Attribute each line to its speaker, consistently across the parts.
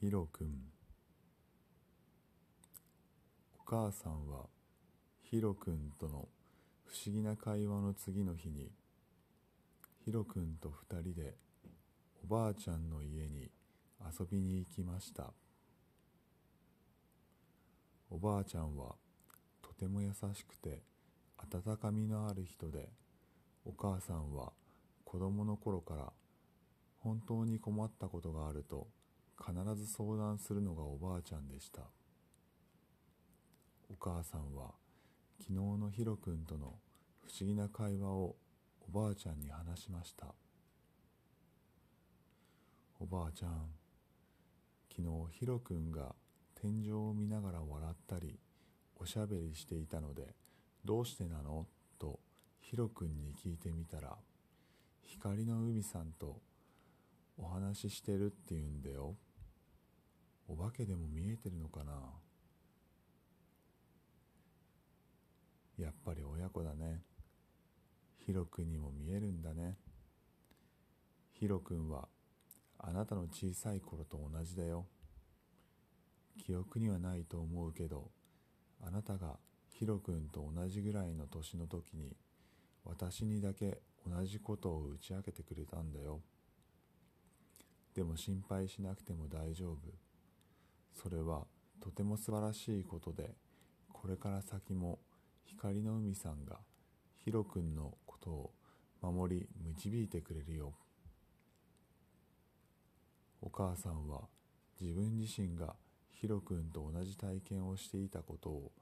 Speaker 1: ヒロくん。お母さんはヒロくんとの不思議な会話の次の日にヒロくんと二人でおばあちゃんの家に遊びに行きました。おばあちゃんはとても優しくて温かみのある人でお母さんは子供の頃から本当に困ったことがあると必ず相談するのがおばあちゃんでした。お母さんは昨日のヒロ君との不思議な会話をおばあちゃんに話しました。おばあちゃん昨日ヒロ君が天井を見ながら笑ったりおしゃべりしていたのでどうしてなの？とヒロ君に聞いてみたら光の海さんとお話ししてるって言うんだよ。お化けでも見えてるのかな？やっぱり親子だね。ヒロ君にも見えるんだね。ヒロ君はあなたの小さい頃と同じだよ。記憶にはないと思うけどあなたがヒロ君と同じぐらいの年の時に私にだけ同じことを打ち明けてくれたんだよ。でも心配しなくても大丈夫。それはとても素晴らしいことでこれから先も光の海さんがヒロ君のことを守り導いてくれるよお母さんは自分自身がヒロ君と同じ体験をしていたことを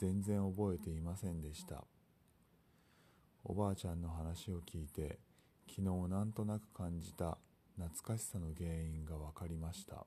Speaker 1: 全然覚えていませんでした。おばあちゃんの話を聞いて昨日なんとなく感じた懐かしさの原因が分かりました。